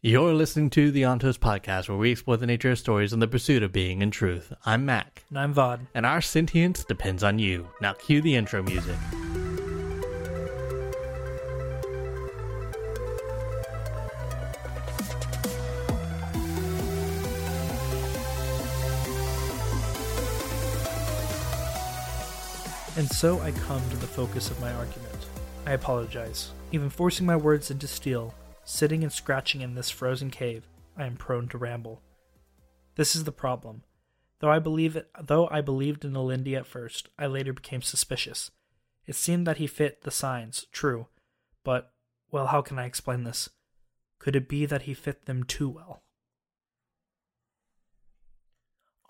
You're listening to the Ontos podcast, where we explore the nature of stories and the pursuit of being and truth. I'm Maq, And I'm Vaud. and our sentience depends on you. Now cue the intro music. And so I come to the focus of my argument. I apologize. Even forcing my words into steel, sitting and scratching in this frozen cave, I am prone to ramble. This is the problem. Though I believe it, though I believed in Alendi at first, I later became suspicious. It seemed that he fit the signs, true, but well, how can I explain this? Could it be that he fit them too well?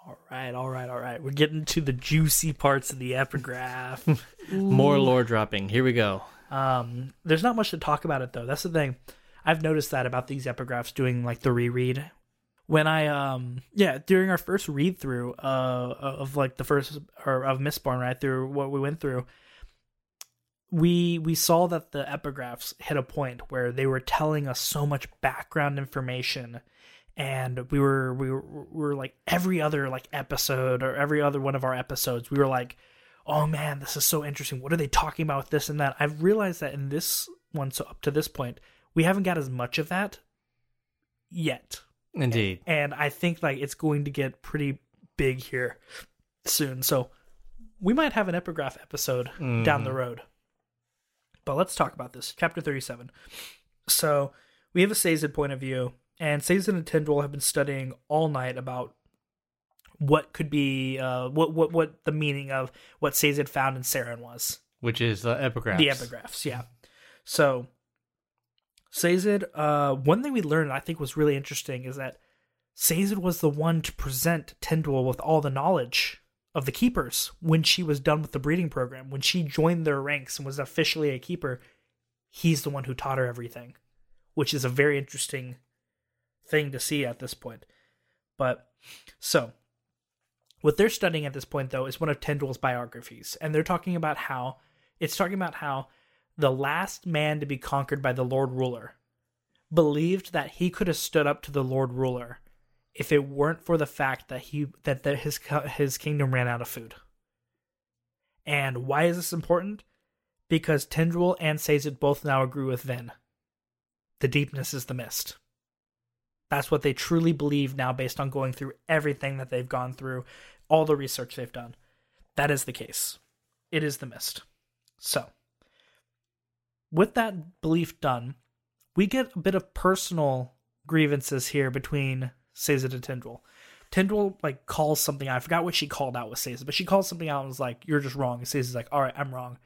All right, all right, all right. We're getting to the juicy parts of the epigraph. More lore dropping. Here we go. Um, there's not much to talk about it though. That's the thing. I've noticed that about these epigraphs doing like the reread. When I um yeah, during our first read through uh of like the first or of Mistborn right through what we went through, we we saw that the epigraphs hit a point where they were telling us so much background information and we were we were, we were like every other like episode or every other one of our episodes we were like oh man this is so interesting what are they talking about with this and that i've realized that in this one so up to this point we haven't got as much of that yet. Indeed. and i think like it's going to get pretty big here soon. So we might have an epigraph episode down the road. But let's talk about this. Chapter 37 so we have a Sazed point of view and Sazed and Tindwyl have been studying all night about what could be uh what what what the meaning of what Sazed found in Saren was. Which is the epigraph. the epigraphs, yeah. So, Sazed, uh, one thing we learned I think was really interesting is that Sazed was the one to present Tindwyl with all the knowledge of the keepers when she was done with the breeding program. When she joined their ranks and was officially a keeper, he's the one who taught her everything, which is a very interesting thing to see at this point. But so, what they're studying at this point, though, is one of Tindwyl's biographies, and they're talking about how it's talking about how the last man to be conquered by the Lord Ruler believed that he could have stood up to the Lord Ruler if it weren't for the fact that he that, his his kingdom ran out of food. And why is this important? Because Tindwyl and Sazed both now agree with Vin. The deepness is the mist. That's what they truly believe now, based on going through everything that they've gone through, all the research they've done. That is the case. It is the mist. So, with that belief done, we get a bit of personal grievances here between Sazed and Tindwyl. Tindwyl like calls something out. I forgot what she called out with Sazed, but she calls something out and was like, "You're just wrong." And Sazed's like, "All right, I'm wrong."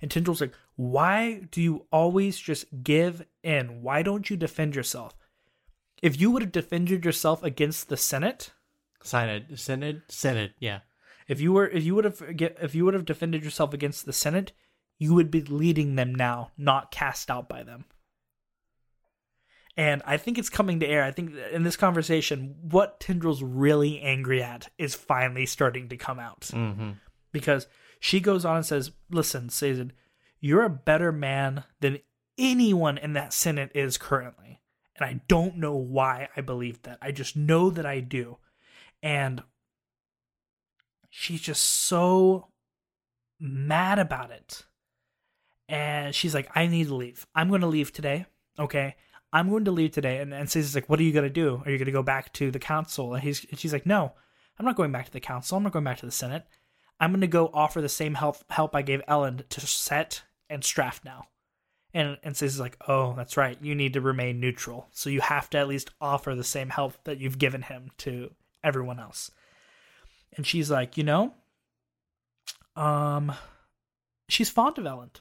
And Tindwyl's like, "Why do you always just give in? Why don't you defend yourself? If you would have defended yourself against the Senate, Senate, Senate, Senate, Yeah. if you were if you would have if you would have defended yourself against the Senate, you would be leading them now, not cast out by them. And I think it's coming to air. I think in this conversation, what Tindwyl's really angry at is finally starting to come out. Mm-hmm. Because she goes on and says, Listen, Sazed, you're a better man than anyone in that Senate is currently. And I don't know why I believe that. I just know that I do. And she's just so mad about it. And she's like, I need to leave. I'm going to leave today. Okay. I'm going to leave today. And, and Sazed's like, What are you going to do? Are you going to go back to the council? And, he's, and she's like, No, I'm not going back to the council. I'm not going back to the Senate. I'm going to go offer the same help help I gave Elend to Cett and Straff now. And and Sazed's like, Oh, that's right. You need to remain neutral. So you have to at least offer the same help that you've given him to everyone else. And she's like, You know, um, she's fond of Elend.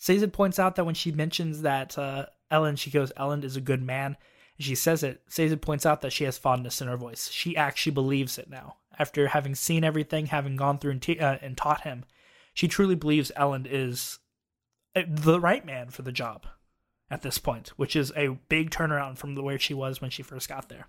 Sazed points out that when she mentions that uh, Elend, she goes, Elend is a good man. And she says it. Sazed points out that she has fondness in her voice. She actually believes it now. After having seen everything, having gone through and, te- uh, and taught him, she truly believes Elend is uh, the right man for the job at this point, which is a big turnaround from the where she was when she first got there.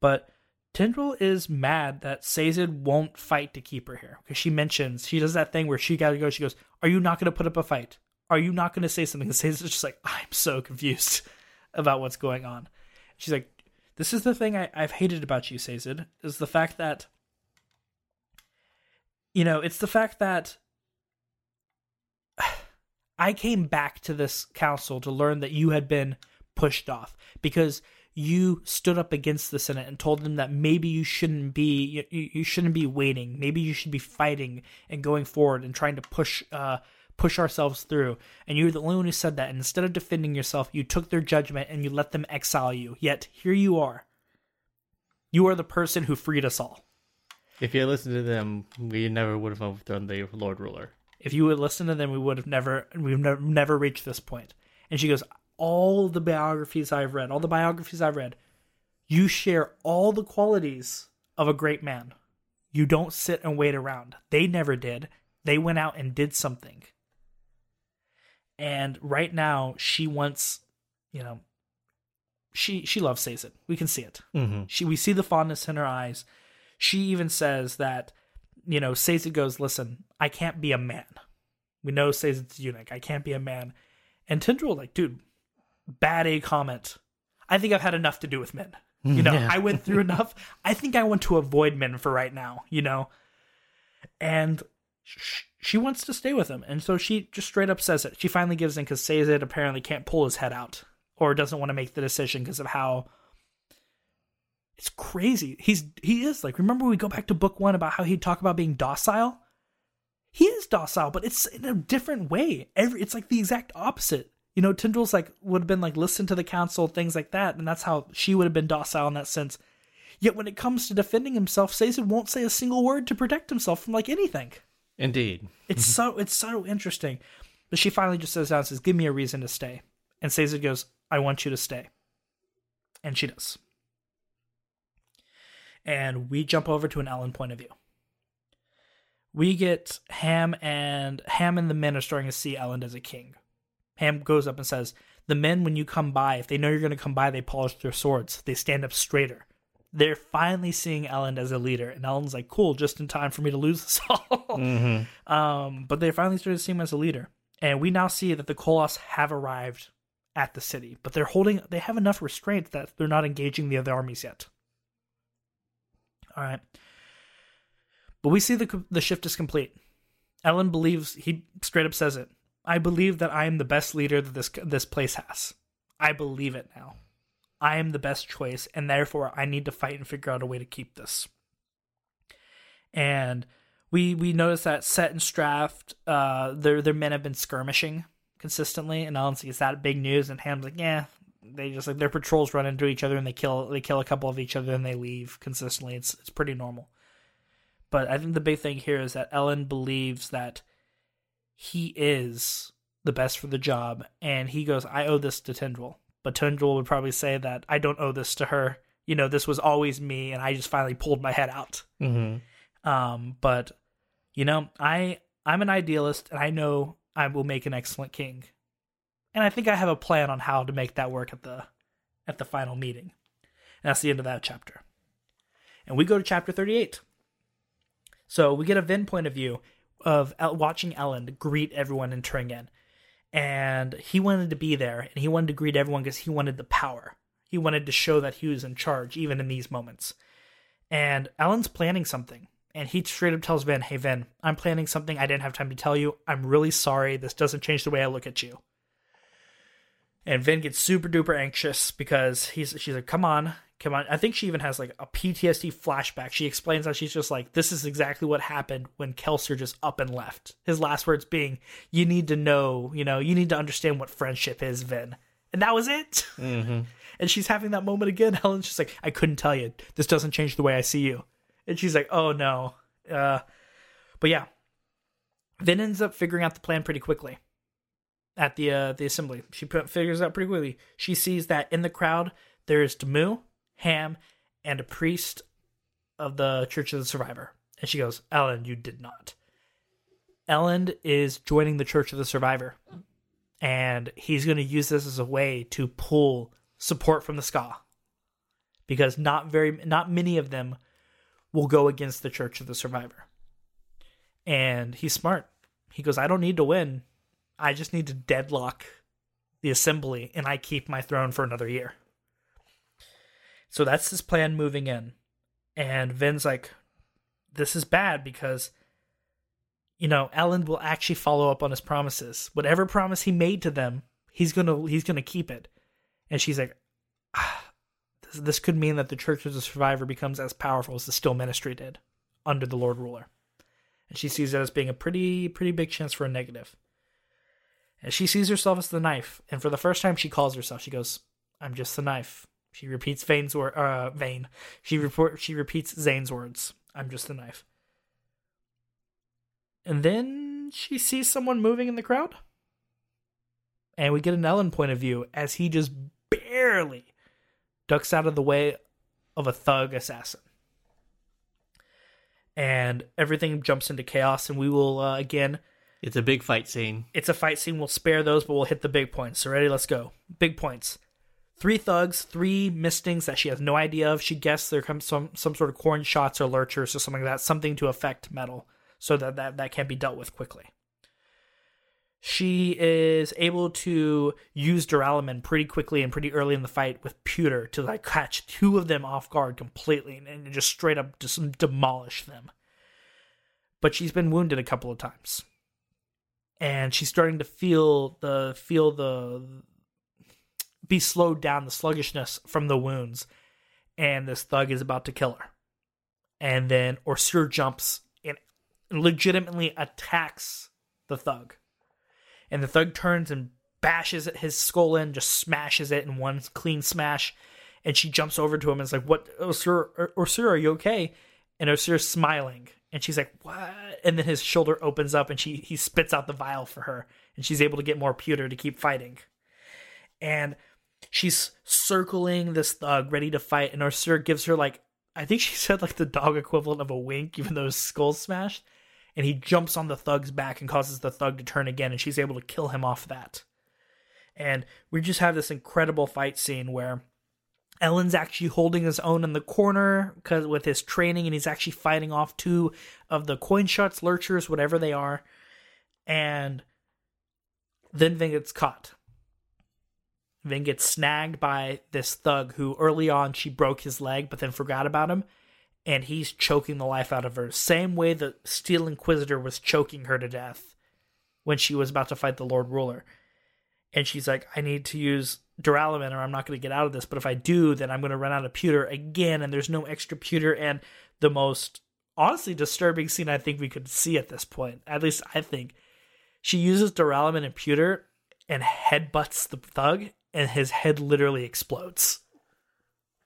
But Tindwyl is mad that Sazed won't fight to keep her here because she mentions she does that thing where she got to go. She goes, "Are you not to put up a fight? Are you not to say something?" And Sazed's just like, "I'm so confused." about what's going on. She's like, "This is the thing I, I've hated about you, Sazed, is the fact that, you know, it's the fact that I came back to this council to learn that you had been pushed off because." You stood up against the Senate and told them that maybe you shouldn't be you, you shouldn't be waiting. Maybe you should be fighting and going forward and trying to push uh, push ourselves through. And you're the only one who said that. And instead of defending yourself, you took their judgment and you let them exile you. Yet here you are. You are the person who freed us all. If you had listened to them, we never would have overthrown the Lord Ruler. If you would listen to them, we would have never we've never, never reached this point. And she goes, all the biographies I've read, all the biographies I've read, you share all the qualities of a great man. You don't sit and wait around. They never did. They went out and did something. And right now, she wants, you know, she she loves Sazed. We can see it. Mm-hmm. She we see the fondness in her eyes. She even says that, you know, Sazed goes, "Listen, I can't be a man. We know Sazed's eunuch. I can't be a man." And Tindwyl like, dude, bad A comment. I think I've had enough to do with men. You know, Yeah. I went through enough. I think I want to avoid men for right now, you know? And sh- she wants to stay with him. And so she just straight up says it. She finally gives in because Sazed apparently can't pull his head out or doesn't want to make the decision because of how it's crazy. He's he is like remember we go back to book 1 about how he'd talk about being docile? He is docile, but it's in a different way. Every it's like the exact opposite. You know, Tindwyl's like would have been like listen to the council, things like that, and that's how she would have been docile in that sense. Yet when it comes to defending himself, Sazed won't say a single word to protect himself from like anything. Indeed. It's so it's so interesting. But she finally just says down and says, Give me a reason to stay. And Sazed goes, I want you to stay. And she does. And we jump over to an Elend point of view. We get Ham and Ham and the men are starting to see Elend as a king. Ham goes up and says, The men, when you come by, if they know you're going to come by, they polish their swords. They stand up straighter. They're finally seeing Elend as a leader. And Elend's like, Cool, just in time for me to lose this all. Mm-hmm. Um, but they finally started seeing him as a leader, and we now see that the Koloss have arrived at the city, but they're holding. They have enough restraint that they're not engaging the other armies yet. All right, but we see the the shift is complete. Elend believes he straight up says it. I believe that I am the best leader that this this place has. I believe it now. I am the best choice, and therefore I need to fight and figure out a way to keep this. And we we notice that Cett and Straff, uh, their their men have been skirmishing consistently, and Elend's like, "Is that big news?" And Ham's like, "Yeah." They just like their patrols run into each other and they kill they kill a couple of each other and they leave consistently. It's it's pretty normal. But I think the big thing here is that Elend believes that he is the best for the job, and he goes, "I owe this to Tindwyl." But Tindwyl would probably say that I don't owe this to her. You know, this was always me, and I just finally pulled my head out. Mm-hmm. Um, but you know, I I'm an idealist, and I know I will make an excellent king, and I think I have a plan on how to make that work at the at the final meeting. And that's the end of that chapter. And we go to chapter 38. So we get a Vin point of view of watching Elend greet everyone entering in. And he wanted to be there and he wanted to greet everyone because he wanted the power. He wanted to show that he was in charge, even in these moments. And Elend's planning something. And he straight up tells Vin, Hey, Vin, I'm planning something I didn't have time to tell you. I'm really sorry. This doesn't change the way I look at you. And Vin gets super duper anxious because he's she's like, Come on, come on. I think she even has like a PTSD flashback. She explains how she's just like, This is exactly what happened when Kelsier just up and left. His last words being, You need to know, you know, you need to understand what friendship is, Vin. And that was it. Mm-hmm. And she's having that moment again. Elend's just like, I couldn't tell you. This doesn't change the way I see you. And she's like, oh no. Uh, but yeah. Vin ends up figuring out the plan pretty quickly at the uh, the assembly. She put, figures out pretty quickly. She sees that in the crowd there's Demoux, Ham, and a priest of the Church of the Survivor. And she goes, Elend, you did not. Elend is joining the Church of the Survivor. And he's going to use this as a way to pull support from the skaa because not very not many of them will go against the church of the survivor and he's smart he goes i don't need to win i just need to deadlock the assembly and I keep my throne for another year. So that's his plan moving in. And Vin's like, this is bad because, you know, Elend will actually follow up on his promises. Whatever promise he made to them, he's gonna he's gonna keep it. And she's like, ah, this, this could mean that the Church of the Survivor becomes as powerful as the Steel Ministry did under the Lord Ruler. And she sees it as being a pretty pretty big chance for a negative. And she sees herself as the knife. And for the first time, she calls herself. She goes, "I'm just the knife." She repeats Vane's word. Uh, Vane. She report. She repeats Zane's words. I'm just a knife. And then she sees someone moving in the crowd, and we get an Elend point of view as he just barely ducks out of the way of a thug assassin. And everything jumps into chaos, and we will uh, again It's a big fight scene. it's a fight scene. We'll spare those, but we'll hit the big points. So ready? Let's go. Big points. Three thugs, three mistings that she has no idea of. She guessed there comes some some sort of coin shots or lurchers or something like that, something to affect metal, so that that, that can be dealt with quickly. She is able to use Duralumin pretty quickly and pretty early in the fight with Pewter to like catch two of them off guard completely and, and just straight up just demolish them. But she's been wounded a couple of times and she's starting to feel the feel the be slowed down the sluggishness from the wounds and this thug is about to kill her. And then OreSeur jumps and legitimately attacks the thug. And the thug turns and bashes at his skull in just smashes it in one clean smash. And she jumps over to him and is like what OreSeur, OreSeur are you okay? And OreSeur's smiling and she's like what? And then his shoulder opens up and she he spits out the vial for her and she's able to get more pewter to keep fighting. And she's circling this thug ready to fight and OreSeur gives her like I think she said like the dog equivalent of a wink even though his skull's smashed and he jumps on the thug's back and causes the thug to turn again and she's able to kill him off that and we just have this incredible fight scene where Elend's actually holding his own in the corner because with his training, and he's actually fighting off two of the coin shots, lurchers, whatever they are, and then Vin gets caught. Vin gets snagged by this thug who early on she broke his leg, but then forgot about him, and he's choking the life out of her. Same way the Steel Inquisitor was choking her to death when she was about to fight the Lord Ruler. And she's like, I need to use Duralumin or I'm not going to get out of this. But if I do, then I'm going to run out of pewter again, and there's no extra pewter. And the most honestly disturbing scene I think we could see at this point, at least I think, she uses Duralumin and pewter and headbutts the thug, and his head literally explodes.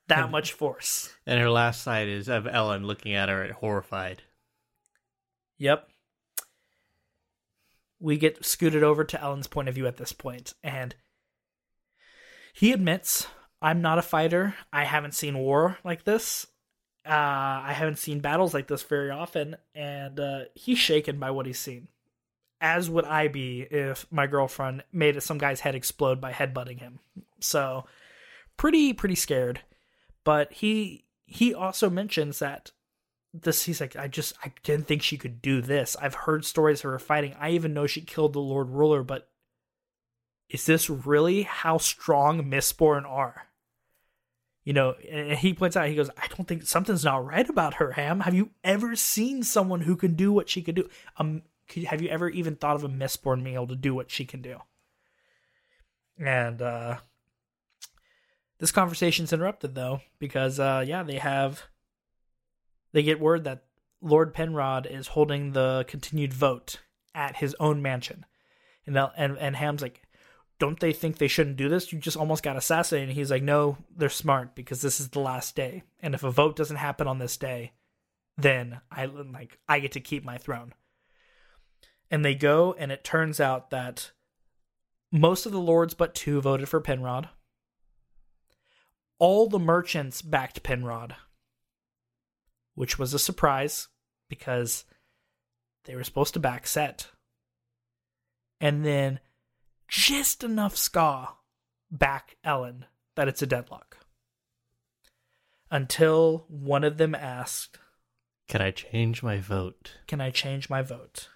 That much force. And her last sight is of Elend looking at her horrified. Yep. We get scooted over to Elend's point of view at this point, and he admits, I'm not a fighter. I haven't seen war like this. Uh, I haven't seen battles like this very often, and uh, he's shaken by what he's seen. As would I be if my girlfriend made some guy's head explode by headbutting him. So, pretty pretty scared. But he he also mentions that this he's like I just I didn't think she could do this. I've heard stories of her fighting. I even know she killed the Lord Ruler, but is this really how strong Mistborn are? You know, and he points out, he goes, I don't think something's not right about her, Ham. Have you ever seen someone who can do what she could do? Um, have you ever even thought of a Mistborn being able to do what she can do? And uh, this conversation's interrupted though, because uh, yeah, they have they get word that Lord Penrod is holding the continued vote at his own mansion, and and and Ham's like, don't they think they shouldn't do this? You just almost got assassinated. And he's like, no, they're smart because this is the last day, and if a vote doesn't happen on this day, then I like I get to keep my throne. And they go, and it turns out that most of the lords but two voted for Penrod. All the merchants backed Penrod, which was a surprise because they were supposed to back Cett. And then just enough Skaa back Elend that it's a deadlock. Until one of them asked, Can I change my vote? Can I change my vote?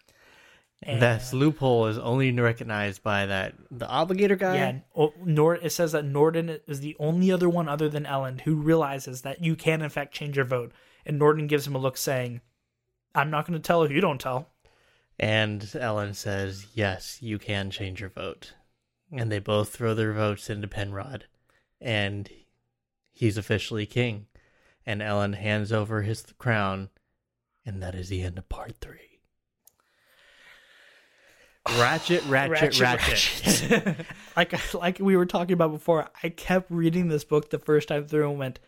And- This loophole is only recognized by that the obligator guy. Yeah, oh, Nord. It says that Noorden is the only other one other than Elend who realizes that you can in fact change your vote, and Noorden gives him a look, saying, "I'm not going to tell if you don't tell." And Elend says, Yes, you can change your vote. And they both throw their votes into Penrod. And he's officially king. And Elend hands over his crown. And that is the end of part three. Ratchet, ratchet, ratchet. like like we were talking about before, I kept reading this book the first time through and went,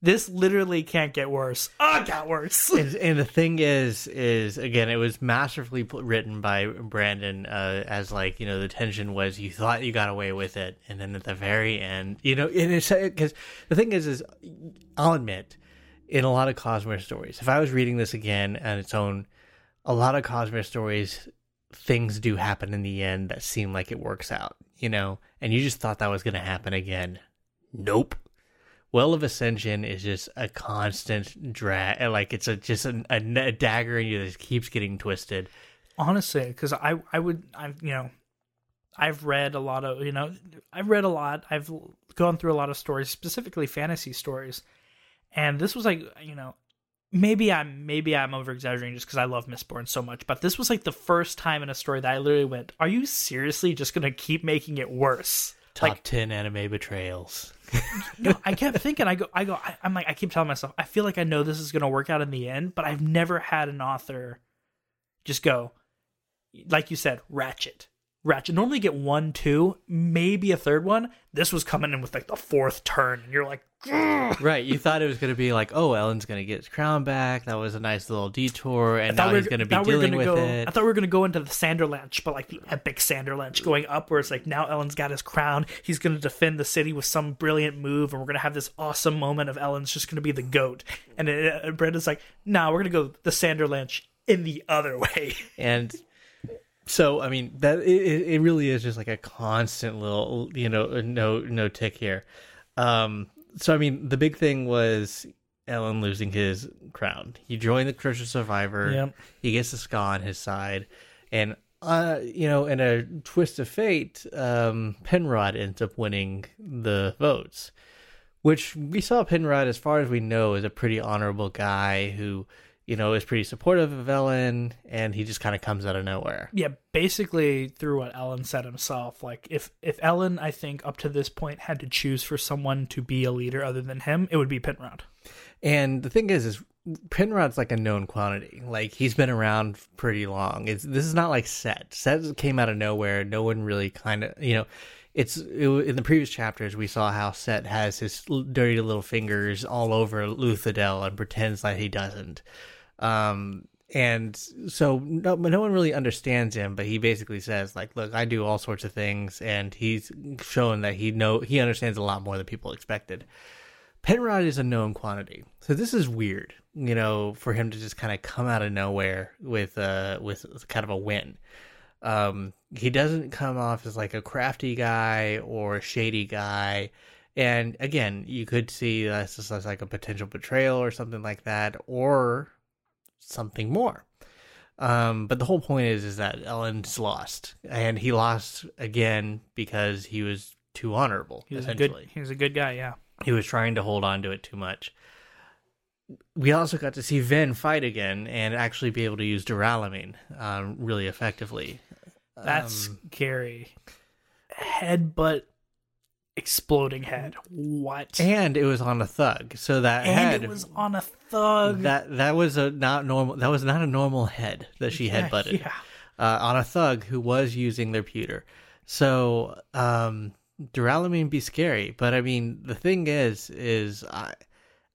"This literally can't get worse." Oh, it got worse. and, and the thing is, is again, it was masterfully written by Brandon. Uh, as like you know, the tension was you thought you got away with it, and then at the very end, you know, and it's because the thing is, is I'll admit, in a lot of Cosmere stories, if I was reading this again on its own, a lot of Cosmere stories, things do happen in the end that seem like it works out, you know, and you just thought that was going to happen again. Nope. Well of Ascension is just a constant drag, eh, like it's a just a, a, a dagger in you that just keeps getting twisted. Honestly, because I I would I've you know I've read a lot of you know I've read a lot. I've gone through a lot of stories, specifically fantasy stories, and this was like you know maybe I'm maybe I'm over exaggerating just because I love Mistborn so much, but this was like the first time in a story that I literally went, "Are you seriously just gonna keep making it worse?" Top Like ten anime betrayals. no, I kept thinking. I go, I go. I, I'm like, I keep telling myself, I feel like I know this is going to work out in the end, but I've never had an author just go, like you said, ratchet, ratchet. Normally you get one, two, maybe a third one. This was coming in with like the fourth turn, and you're like, "Ugh." right, you thought it was going to be like, oh, Elend's going to get his crown back. That was a nice little detour, and now we he's going to be we dealing gonna with go, it. I thought we were going to go into the Sanderlanche, but like the epic Sanderlanche going up, where it's like now Elend's got his crown. He's going to defend the city with some brilliant move, and we're going to have this awesome moment of Elend's just going to be the goat. And it, uh, Brandon's like, "No, we're going to go the Sanderlanche in the other way." and so i mean that it, it really is just like a constant little you know no no tick here. Um so i mean the big thing was elend losing his crown. He joined the Crusher survivor. Yep. he gets the skaa on his side. And uh you know in a twist of fate um penrod ends up winning the votes which we saw Penrod, as far as we know, is a pretty honorable guy who, you know, is pretty supportive of Elend, and he just kind of comes out of nowhere. yeah, basically through what Elend said himself. Like if if Elend, I think up to this point had to choose for someone to be a leader other than him, it would be Penrod. And the thing is, is Penrod's like a known quantity. Like he's been around pretty long. It's this is not like Cett. Cett came out of nowhere. No one really kind of, you know. It's it, in the previous chapters we saw how Cett has his dirty little fingers all over Luthadel and pretends that he doesn't. Um, and so no, no one really understands him, but he basically says like, "Look, I do all sorts of things," and he's shown that he know he understands a lot more than people expected. Penrod is a known quantity, so this is weird, you know, for him to just kind of come out of nowhere with uh with kind of a win. Um, he doesn't come off as like a crafty guy or a shady guy, and again, you could see this as as like a potential betrayal or something like that, or something more. Um, but the whole point is is that Elend's lost, and he lost again because he was too honorable. He was a essentially good. He was a good guy. Yeah. he was trying to hold on to it too much. We also got to see Vin fight again and actually be able to use Duralumin um, really effectively. That's Um, scary. Headbutt, exploding head. What? and it was on a thug, so that And head it was on a thug. that that was a not normal. That was not a normal head that she Yeah, headbutted Yeah. uh, on a thug who was using their pewter. So um, Duralumin be scary, but I mean the thing is, is I,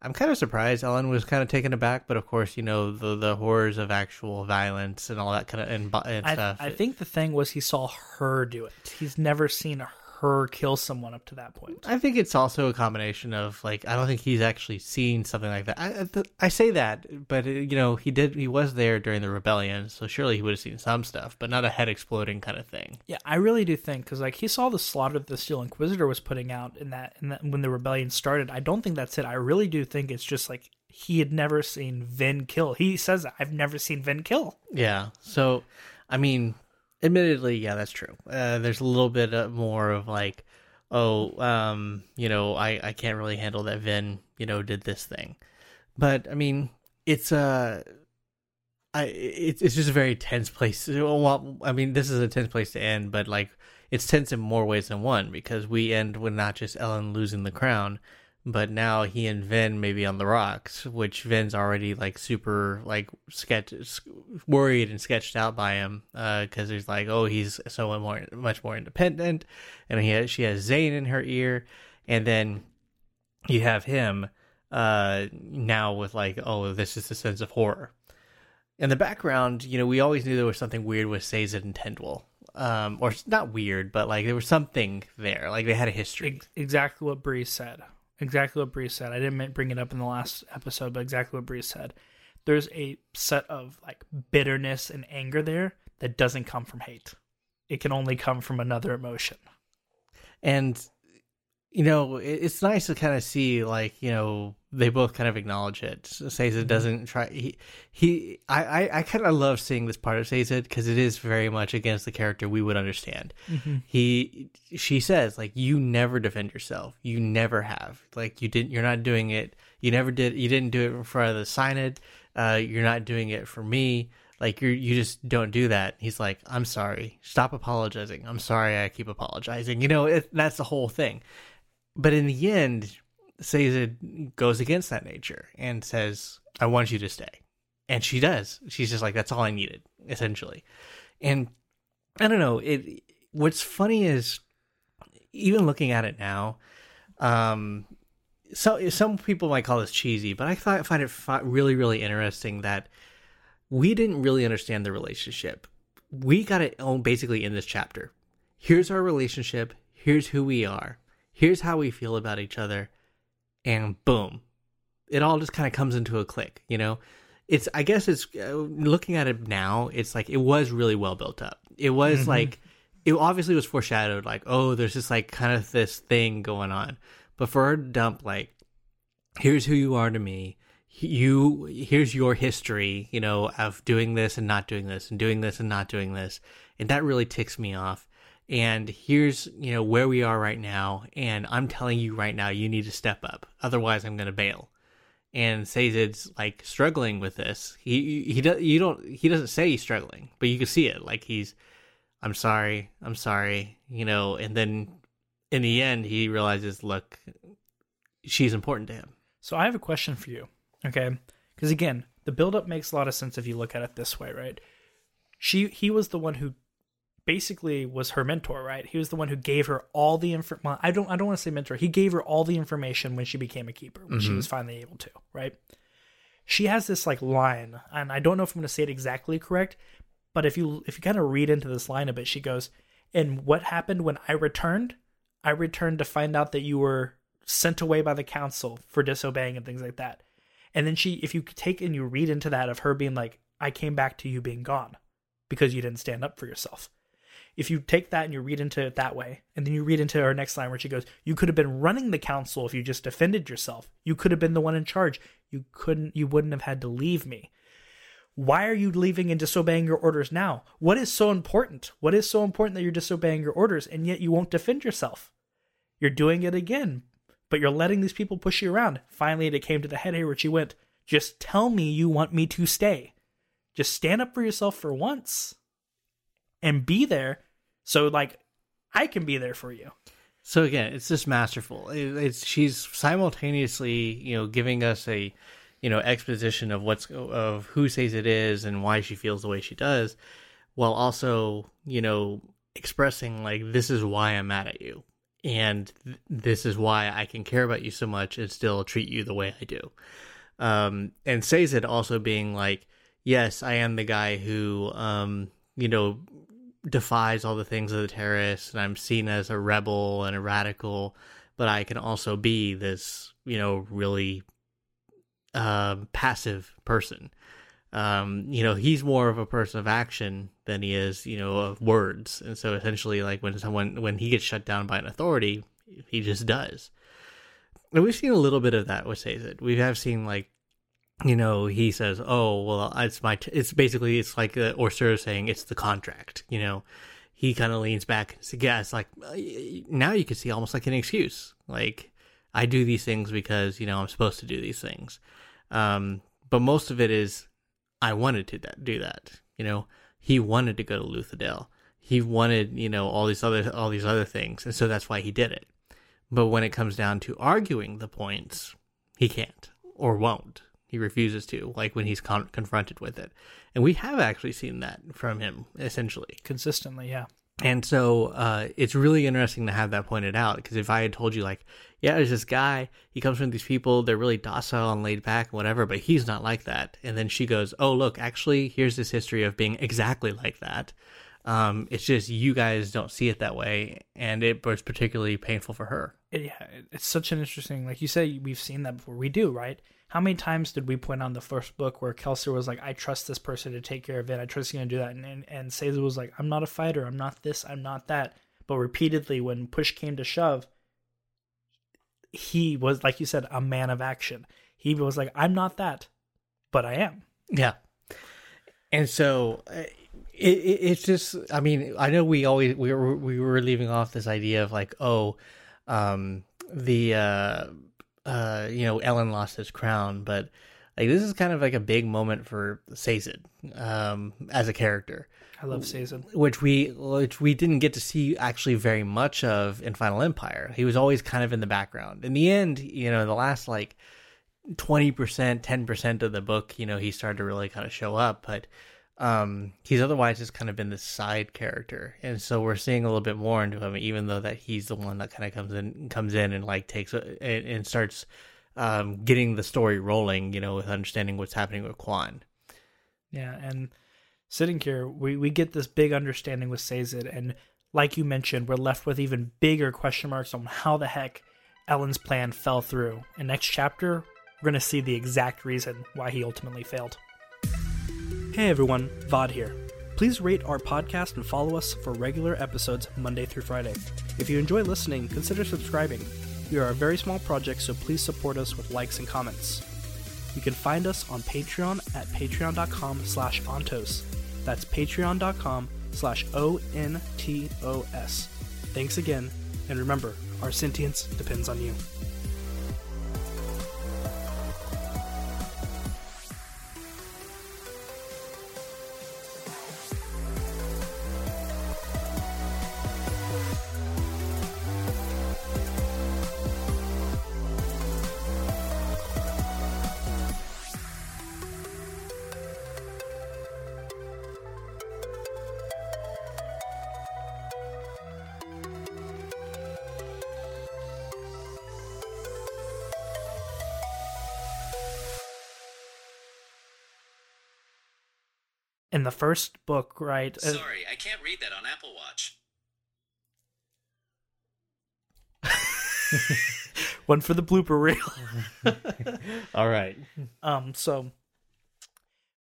I'm kind of surprised. Elend was kind of taken aback, but of course, you know the the horrors of actual violence and all that kind of and, and I, stuff. I think the thing was he saw her do it. He's never seen her kill someone up to that point. I think it's also a combination of like I don't think he's actually seen something like that. I I, I say that, but uh, you know he did he was there during the rebellion, so surely he would have seen some stuff, but not a head exploding kind of thing. Yeah, I really do think because like he saw the slaughter that the Steel Inquisitor was putting out in that, in that when the rebellion started. I don't think that's it. I really do think it's just like he had never seen Vin kill. He says I've never seen Vin kill. Yeah. So I mean, admittedly, yeah, that's true. Uh, there's a little bit more of like, oh, um, you know, I I can't really handle that Vin, you know, did this thing, but I mean, it's uh I it's it's just a very tense place. Well, I mean, this is a tense place to end, but like it's tense in more ways than one because we end with not just Elend losing the crown, but now he and Vin may be on the rocks, which Vin's already like super like sketch worried and sketched out by him because uh, he's like, oh, he's so more much more independent, and he has, she has Zane in her ear, and then you have him uh now with like, oh, this is a sense of horror in the background, you know, we always knew there was something weird with Sazed and Tindwyl. Um, or not weird, but like there was something there. Like they had a history. Exactly what Bree said. Exactly what Bree said. I didn't bring it up in the last episode, but exactly what Bree said. There's a set of like bitterness and anger there that doesn't come from hate. It can only come from another emotion. And you know, it's nice to kind of see like you know they both kind of acknowledge it. Sazed mm-hmm. doesn't try. He, he I, I, I kind of love seeing this part of Sazed because it is very much against the character we would understand. Mm-hmm. He, she says like, you never defend yourself. You never have. Like you didn't. You're not doing it. You never did. You didn't do it in front of the Synod. Uh, you're not doing it for me. Like you, you just don't do that. He's like, I'm sorry. Stop apologizing. I'm sorry. I keep apologizing. You know, it, that's the whole thing but in the end, Sazed goes against that nature and says, I want you to stay. And she does. She's just like, that's all I needed, essentially. And I don't know, it what's funny is even looking at it now, um so some people might call this cheesy, but I thought, find it really, really interesting that we didn't really understand the relationship. We got it on basically in this chapter. Here's our relationship. Here's who we are here's how we feel about each other and boom it all just kind of comes into a click you know? It's i guess it's uh, looking at it now it's like it was really well built up. It was mm-hmm. like it obviously was foreshadowed like oh there's just like kind of this thing going on. But for her to dump like here's who you are to me you here's your history you know of doing this and not doing this and doing this and not doing this. And that really ticks me off and here's you know where we are right now and i'm telling you right now you need to step up. Otherwise i'm going to bail. And Sazed's like struggling with this. He he does you don't he doesn't say he's struggling but you can see it. Like he's i'm sorry i'm sorry you know and then in the end he realizes look she's important to him. So i have a question for you okay? Because again the buildup makes a lot of sense if you look at it this way right? She he was the one who basically was her mentor, right? He was the one who gave her all the info. Well, I don't I don't want to say mentor. He gave her all the information when she became a keeper, when mm-hmm. she was finally able to, right? She has this like line, and I don't know if I'm going to say it exactly correct, but if you if you kind of read into this line a bit, she goes, "And what happened when I returned? I returned to find out that you were sent away by the council for disobeying and things like that." And then she, if you take and you read into that of her being like, "I came back to you being gone." because you didn't stand up for yourself if you take that and you read into it that way, and then you read into her next line where she goes, You could have been running the council if you just defended yourself. You could have been the one in charge. You couldn't you wouldn't have had to leave me. Why are you leaving and disobeying your orders now? What is so important? What is so important that you're disobeying your orders and yet you won't defend yourself? You're doing it again, but you're letting these people push you around. Finally, it came to the head here where she went, Just tell me you want me to stay. Just stand up for yourself for once and be there so like I can be there for you. So again, it's just masterful. It's she's simultaneously, you know, giving us a, you know, exposition of what's of who Sazed is and why she feels the way she does, while also, you know, expressing like this is why I'm mad at you, and th- this is why I can care about you so much and still treat you the way I do. Um, and Sazed also being like, yes, I am the guy who, um, you know, defies all the things of the terrorists and I'm seen as a rebel and a radical, but I can also be this, you know, really uh, passive person. Um, you know, he's more of a person of action than he is, you know, of words. And so essentially, like when someone, when he gets shut down by an authority, he just does. And we've seen a little bit of that with Sazed. We have seen like you know, he says, "Oh, well, it's my." T-. It's basically it's like uh, OreSeur saying it's the contract. You know, he kind of leans back and says, "Yeah, it's like uh, now you can see almost like an excuse. Like I do these things because you know I'm supposed to do these things." Um, but most of it is I wanted to do that. You know, he wanted to go to Luthadel. He wanted, you know, all these other all these other things, and so that's why he did it. But when it comes down to arguing the points, he can't or won't. He refuses to, like when he's con- confronted with it. And we have actually seen that from him, essentially. Consistently, yeah. And so uh, it's really interesting to have that pointed out because if I had told you, like, yeah, there's this guy, he comes from these people, they're really docile and laid back and whatever, but he's not like that. And then she goes, oh, look, actually, here's this history of being exactly like that. Um, it's just you guys don't see it that way, and it was particularly painful for her. Yeah, it's such an interesting, like you say, we've seen that before. We do, right? How many times did we point on the first book where Kelsier was like, I trust this person to take care of it. I trust he's going to do that. And, and, and Sazed was like, I'm not a fighter. I'm not this. I'm not that. But repeatedly, when push came to shove, he was, like you said, a man of action. He was like, I'm not that, but I am. Yeah. And so uh, it, it, it's just, I mean, I know we always, we were, we were leaving off this idea of like, oh, um, the, uh, uh, you know, elend lost his crown, but like this is kind of like a big moment for Sazed, um, as a character. I love Sazed, which we which we didn't get to see actually very much of in Final Empire. He was always kind of in the background. In the end, you know, the last like twenty percent, ten percent of the book, you know, he started to really kind of show up, but um he's otherwise just kind of been this side character. And so we're seeing a little bit more into him even though that he's the one that kind of comes in comes in and like takes and, and starts um getting the story rolling you know with understanding what's happening with Kwaan yeah and sitting here we we get this big understanding with Sazed and like you mentioned we're left with even bigger question marks on how the heck Elend's plan fell through. And next chapter we're going to see the exact reason why he ultimately failed Hey everyone, Vaud here. Please rate our podcast and follow us for regular episodes Monday through Friday. If you enjoy listening, consider subscribing. We are a very small project, so please support us with likes and comments. You can find us on Patreon at patreon.com slash ontos. That's patreon.com slash O-N-T-O-S. Thanks again, and remember, our sentience depends on you. First book, right? Uh, Sorry, I can't read that on Apple Watch. One for the blooper reel. All right. Um. So